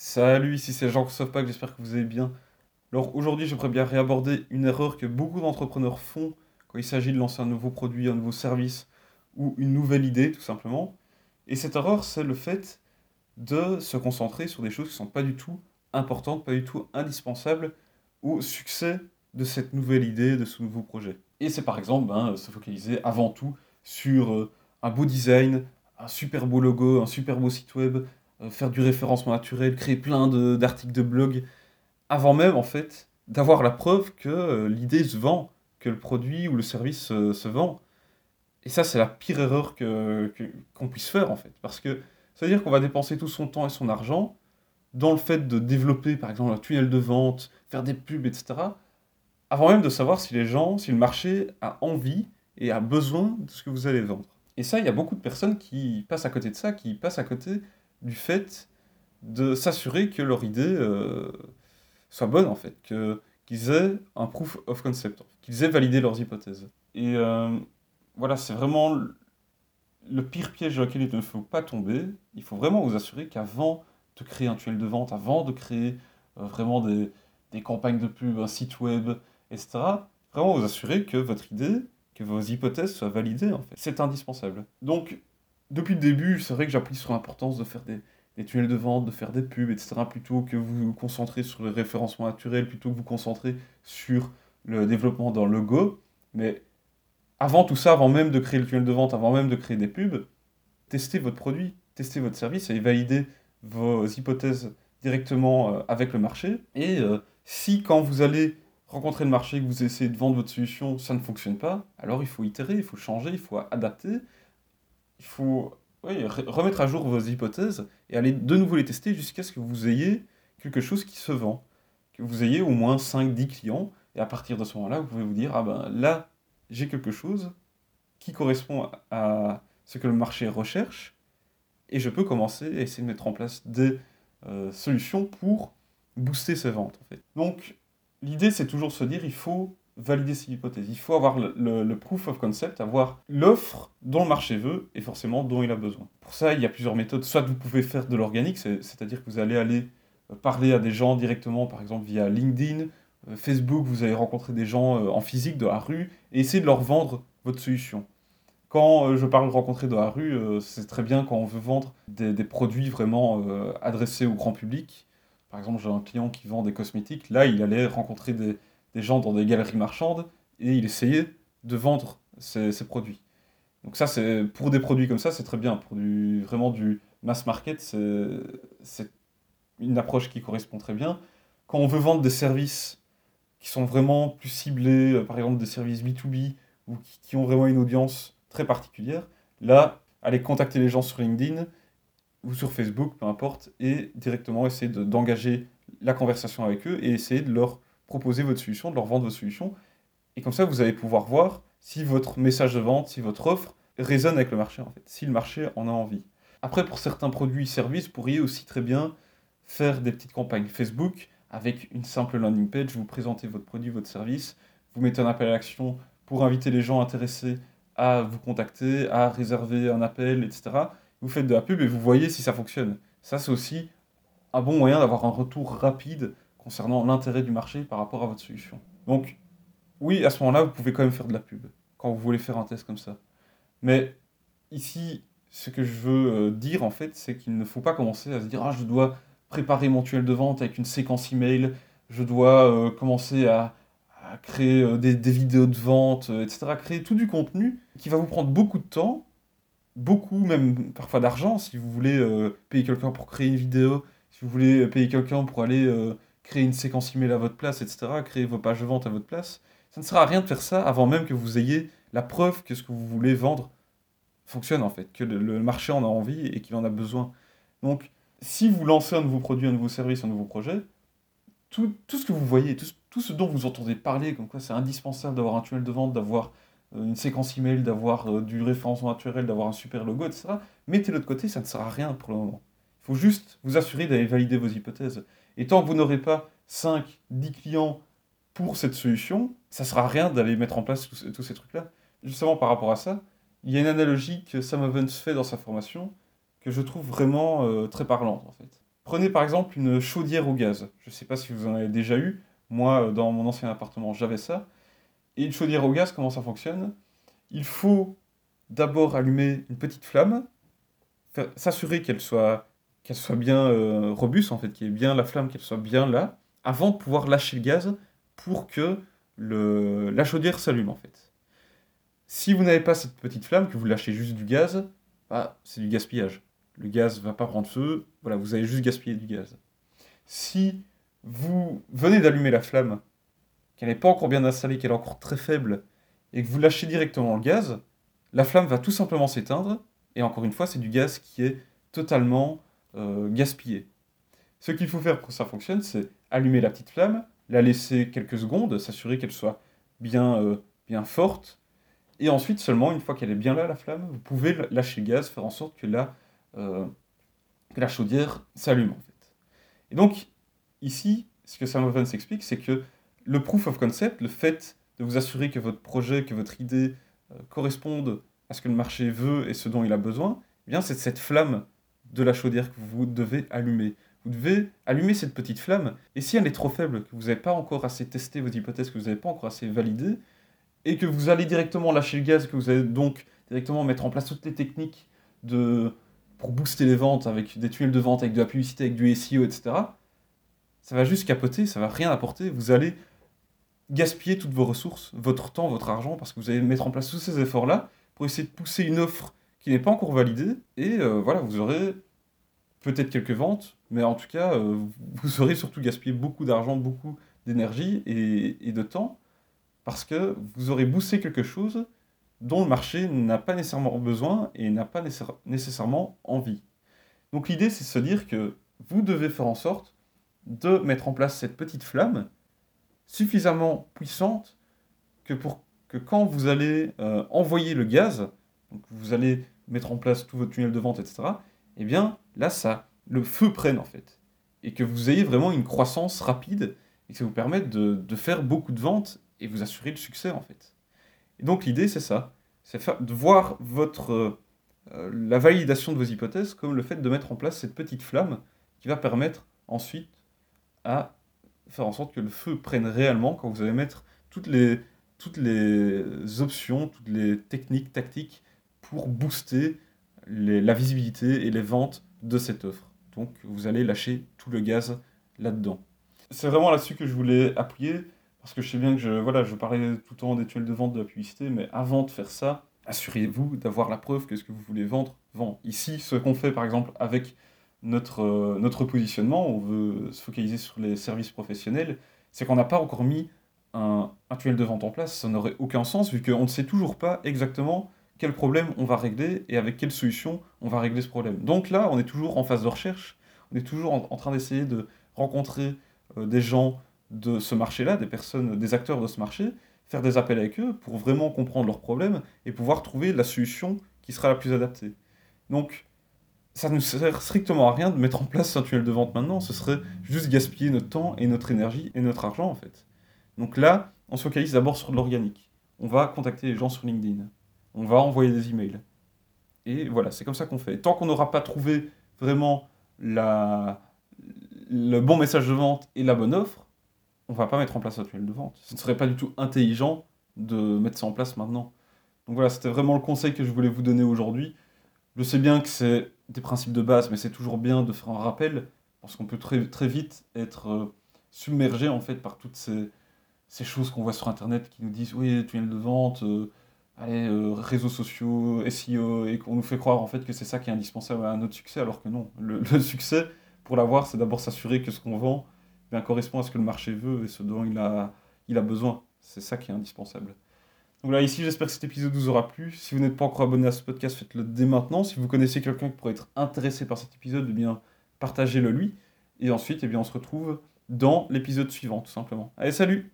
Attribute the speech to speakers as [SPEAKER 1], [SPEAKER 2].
[SPEAKER 1] Salut, ici c'est Jean-Christophe Pack, j'espère que vous allez bien. Alors aujourd'hui, j'aimerais bien réaborder une erreur que beaucoup d'entrepreneurs font quand il s'agit de lancer un nouveau produit, un nouveau service ou une nouvelle idée, tout simplement. Et cette erreur, c'est le fait de se concentrer sur des choses qui ne sont pas du tout importantes, pas du tout indispensables au succès de cette nouvelle idée, de ce nouveau projet. Et c'est par exemple ben, se focaliser avant tout sur euh, un beau design, un super beau logo, un super beau site web, faire du référencement naturel, créer plein d'articles de, blog, avant même en fait d'avoir la preuve que euh, l'idée se vend, que le produit ou le service se vend. Et ça, c'est la pire erreur qu'on que, qu'on puisse faire en fait. Parce que ça veut dire qu'on va dépenser tout son temps et son argent dans le fait de développer par exemple un tunnel de vente, faire des pubs, etc. Avant même de savoir si les gens, si le marché a envie et a besoin de ce que vous allez vendre. Et ça, il y a beaucoup de personnes qui passent à côté de ça, qui passent à côté du fait de s'assurer que leur idée euh, soit bonne, en fait, que, qu'ils aient un proof of concept, qu'ils aient validé leurs hypothèses. Et euh, voilà, c'est vraiment le pire piège dans lequel il ne faut pas tomber. Il faut vraiment vous assurer qu'avant de créer un tunnel de vente, avant de créer euh, vraiment des, des, campagnes de pub, un site web, etc., vraiment vous assurer que votre idée, que vos hypothèses soient validées, en fait. C'est indispensable. Donc, depuis le début, c'est vrai que j'appuie sur l'importance de faire des, tunnels de vente, de faire des pubs, etc., plutôt que vous vous concentrez sur le référencement naturel, plutôt que vous concentrer sur le développement d'un logo. Mais avant tout ça, avant même de créer le tunnel de vente, avant même de créer des pubs, testez votre produit, testez votre service et validez vos hypothèses directement euh, avec le marché. Et euh, si quand vous allez rencontrer le marché, que vous essayez de vendre votre solution, ça ne fonctionne pas, alors il faut itérer, il faut changer, il faut adapter il faut remettre à jour vos hypothèses et aller de nouveau les tester jusqu'à ce que vous ayez quelque chose qui se vend. Que vous ayez au moins 5-10 clients. Et à partir de ce moment-là, vous pouvez vous dire, ah ben là, j'ai quelque chose qui correspond à ce que le marché recherche. Et je peux commencer à essayer de mettre en place des euh, solutions pour booster ces ventes. En fait. Donc, l'idée, c'est toujours se dire, il faut valider ses hypothèses. Il faut avoir le, proof of concept, avoir l'offre dont le marché veut et forcément dont il a besoin. Pour ça, il y a plusieurs méthodes. Soit vous pouvez faire de l'organique, c'est-à-dire que vous allez aller euh, parler à des gens directement, par exemple via LinkedIn, euh, Facebook, vous allez rencontrer des gens euh, en physique de la rue et essayer de leur vendre votre solution. Quand je parle de rencontrer de la rue, c'est très bien quand on veut vendre des produits vraiment adressés au grand public. Par exemple, j'ai un client qui vend des cosmétiques. Là, il allait rencontrer des, des gens dans des galeries marchandes et il essayait de vendre ses, produits. Donc ça, c'est pour des produits comme ça, c'est très bien. Pour du, vraiment du mass market, c'est une approche qui correspond très bien. Quand on veut vendre des services qui sont vraiment plus ciblés, euh, par exemple des services B2B, ou qui, ont vraiment une audience très particulière, là, allez contacter les gens sur LinkedIn ou sur Facebook, peu importe, et directement essayer d'engager la conversation avec eux et essayer de leur proposer votre solution, de leur vendre votre solution. Et comme ça, vous allez pouvoir voir si votre message de vente, si votre offre résonne avec le marché, en fait, si le marché en a envie. Après, pour certains produits et services, vous pourriez aussi très bien faire des petites campagnes Facebook avec une simple landing page, vous présentez votre produit, votre service, vous mettez un appel à l'action pour inviter les gens intéressés à vous contacter, à réserver un appel, etc. Vous faites de la pub et vous voyez si ça fonctionne. Ça, c'est aussi un bon moyen d'avoir un retour rapide concernant l'intérêt du marché par rapport à votre solution. Donc, oui, à ce moment-là, vous pouvez quand même faire de la pub quand vous voulez faire un test comme ça. Mais ici, ce que je veux euh, dire, en fait, c'est qu'il ne faut pas commencer à se dire Ah, je dois préparer mon tunnel de vente avec une séquence email, je dois euh, commencer à, créer euh, des, des, vidéos de vente, etc. Créer tout du contenu qui va vous prendre beaucoup de temps, beaucoup, même parfois d'argent, si vous voulez payer quelqu'un pour créer une vidéo, si vous voulez payer quelqu'un pour aller créer une séquence email à votre place, etc., créer vos pages de vente à votre place. Ça ne sert à rien de faire ça avant même que vous ayez la preuve que ce que vous voulez vendre fonctionne en fait, que le, marché en a envie et qu'il en a besoin. Donc, si vous lancez un nouveau produit, un nouveau service, un nouveau projet, tout, ce que vous voyez, tout, tout, ce dont vous entendez parler, comme quoi c'est indispensable d'avoir un tunnel de vente, d'avoir euh, une séquence email, d'avoir euh, du référencement naturel, d'avoir un super logo, etc., mettez-le de côté, ça ne sert à rien pour le moment. Il faut juste vous assurer d'aller valider vos hypothèses. Et tant que vous n'aurez pas 5, 10 clients pour cette solution, ça ne sera rien d'aller mettre en place tous, ces trucs-là. Justement, par rapport à ça, il y a une analogie que Sam Evans fait dans sa formation que je trouve vraiment euh, très parlante, en fait. Prenez par exemple une chaudière au gaz. Je ne sais pas si vous en avez déjà eu. Moi, dans mon ancien appartement, j'avais ça. Et une chaudière au gaz, comment ça fonctionne? Il faut d'abord allumer une petite flamme, s'assurer qu'elle soit, qu'elle soit bien euh, robuste, en fait, qu'il y ait bien la flamme, qu'elle soit bien là, avant de pouvoir lâcher le gaz pour que la chaudière s'allume, en fait. Si vous n'avez pas cette petite flamme, que vous lâchez juste du gaz, bah, c'est du gaspillage. Le gaz va pas prendre feu, voilà, vous avez juste gaspillé du gaz. Si vous venez d'allumer la flamme, qu'elle n'est pas encore bien installée, qu'elle est encore très faible, et que vous lâchez directement le gaz, la flamme va tout simplement s'éteindre, et encore une fois, c'est du gaz qui est totalement euh, gaspillé. Ce qu'il faut faire pour que ça fonctionne, c'est allumer la petite flamme, la laisser quelques secondes, s'assurer qu'elle soit bien, euh, bien forte, et ensuite seulement, une fois qu'elle est bien là, la flamme, vous pouvez lâcher le gaz, faire en sorte que la, euh, la chaudière s'allume en fait. Et donc, ici, ce que Sam s'explique, c'est que le proof of concept, le fait de vous assurer que votre projet, que votre idée euh, corresponde à ce que le marché veut et ce dont il a besoin, eh bien c'est cette flamme de la chaudière que vous devez allumer. Vous devez allumer cette petite flamme, et si elle est trop faible, que vous n'avez pas encore assez testé vos hypothèses, que vous n'avez pas encore assez validé, et que vous allez directement lâcher le gaz, que vous allez donc directement mettre en place toutes les techniques de, pour booster les ventes avec des tunnels de vente, avec de la publicité, avec du SEO, etc., ça va juste capoter, ça va rien apporter. Vous allez gaspiller toutes vos ressources, votre temps, votre argent, parce que vous allez mettre en place tous ces efforts-là pour essayer de pousser une offre n'est pas encore validée. Et euh, voilà, vous aurez peut-être quelques ventes, mais en tout cas, euh, vous aurez surtout gaspillé beaucoup d'argent, beaucoup d'énergie et, et, de temps, parce que vous aurez boosté quelque chose dont le marché n'a pas nécessairement besoin et n'a pas nécessairement envie. Donc l'idée, c'est de se dire que vous devez faire en sorte de mettre en place cette petite flamme suffisamment puissante que pour que quand vous allez euh, envoyer le gaz, donc vous allez mettre en place tout votre tunnel de vente, etc., eh bien là, ça, le feu prenne en fait. Et que vous ayez vraiment une croissance rapide et que ça vous permette de, de faire beaucoup de ventes et vous assurer le succès en fait. Et donc l'idée, c'est ça. C'est de voir votre, euh, la validation de vos hypothèses comme le fait de mettre en place cette petite flamme qui va permettre ensuite à faire en sorte que le feu prenne réellement quand vous allez mettre toutes les, toutes les options, toutes les techniques, tactiques pour booster la visibilité et les ventes de cette offre. Donc vous allez lâcher tout le gaz là-dedans. C'est vraiment là-dessus que je voulais appuyer, parce que je sais bien que je, voilà, je parlais tout le temps des tuiles de vente de la publicité, mais avant de faire ça, assurez-vous d'avoir la preuve que ce que vous voulez vendre vend. Ici, ce qu'on fait par exemple avec notre, euh, notre positionnement, on veut se focaliser sur les services professionnels, c'est qu'on n'a pas encore mis un, un, tunnel de vente en place. Ça n'aurait aucun sens vu qu'on ne sait toujours pas exactement quel problème on va régler et avec quelle solution on va régler ce problème. Donc là, on est toujours en phase de recherche, on est toujours en, train d'essayer de rencontrer euh, des gens de ce marché-là, des personnes, des acteurs de ce marché, faire des appels avec eux pour vraiment comprendre leurs problèmes et pouvoir trouver la solution qui sera la plus adaptée. Donc, ça ne sert strictement à rien de mettre en place un tunnel de vente maintenant, ce serait juste gaspiller notre temps et notre énergie et notre argent en fait. Donc là, on se focalise d'abord sur l'organique. On va contacter les gens sur LinkedIn. On va envoyer des emails. Et voilà, c'est comme ça qu'on fait. tant qu'on n'aura pas trouvé vraiment la... le bon message de vente et la bonne offre, on va pas mettre en place un tunnel de vente. Ce ne serait pas du tout intelligent de mettre ça en place maintenant. Donc voilà, c'était vraiment le conseil que je voulais vous donner aujourd'hui. Je sais bien que c'est des principes de base, mais c'est toujours bien de faire un rappel, parce qu'on peut très, vite être euh, submergé en fait par toutes ces, ces choses qu'on voit sur Internet qui nous disent oui, tunnel de vente, euh, allez, euh, réseaux sociaux, SEO, et qu'on nous fait croire en fait que c'est ça qui est indispensable à notre succès, alors que non. Le, succès, pour l'avoir, c'est d'abord s'assurer que ce qu'on vend bien, correspond à ce que le marché veut et ce dont il a, il a besoin. C'est ça qui est indispensable. Donc là, ici, j'espère que cet épisode vous aura plu. Si vous n'êtes pas encore abonné à ce podcast, faites-le dès maintenant. Si vous connaissez quelqu'un qui pourrait être intéressé par cet épisode, eh bien, partagez-le lui. Et ensuite, eh bien, on se retrouve dans l'épisode suivant, tout simplement. Allez, salut